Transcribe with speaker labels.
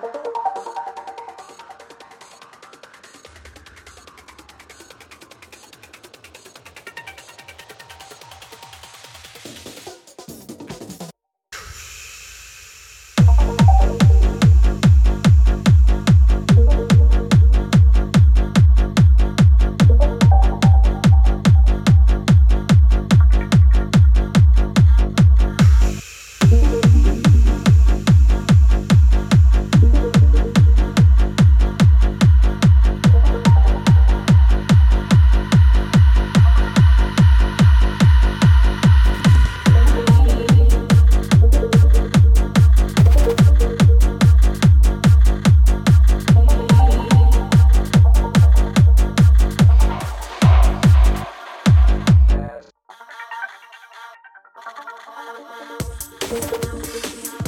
Speaker 1: Thank you. Thank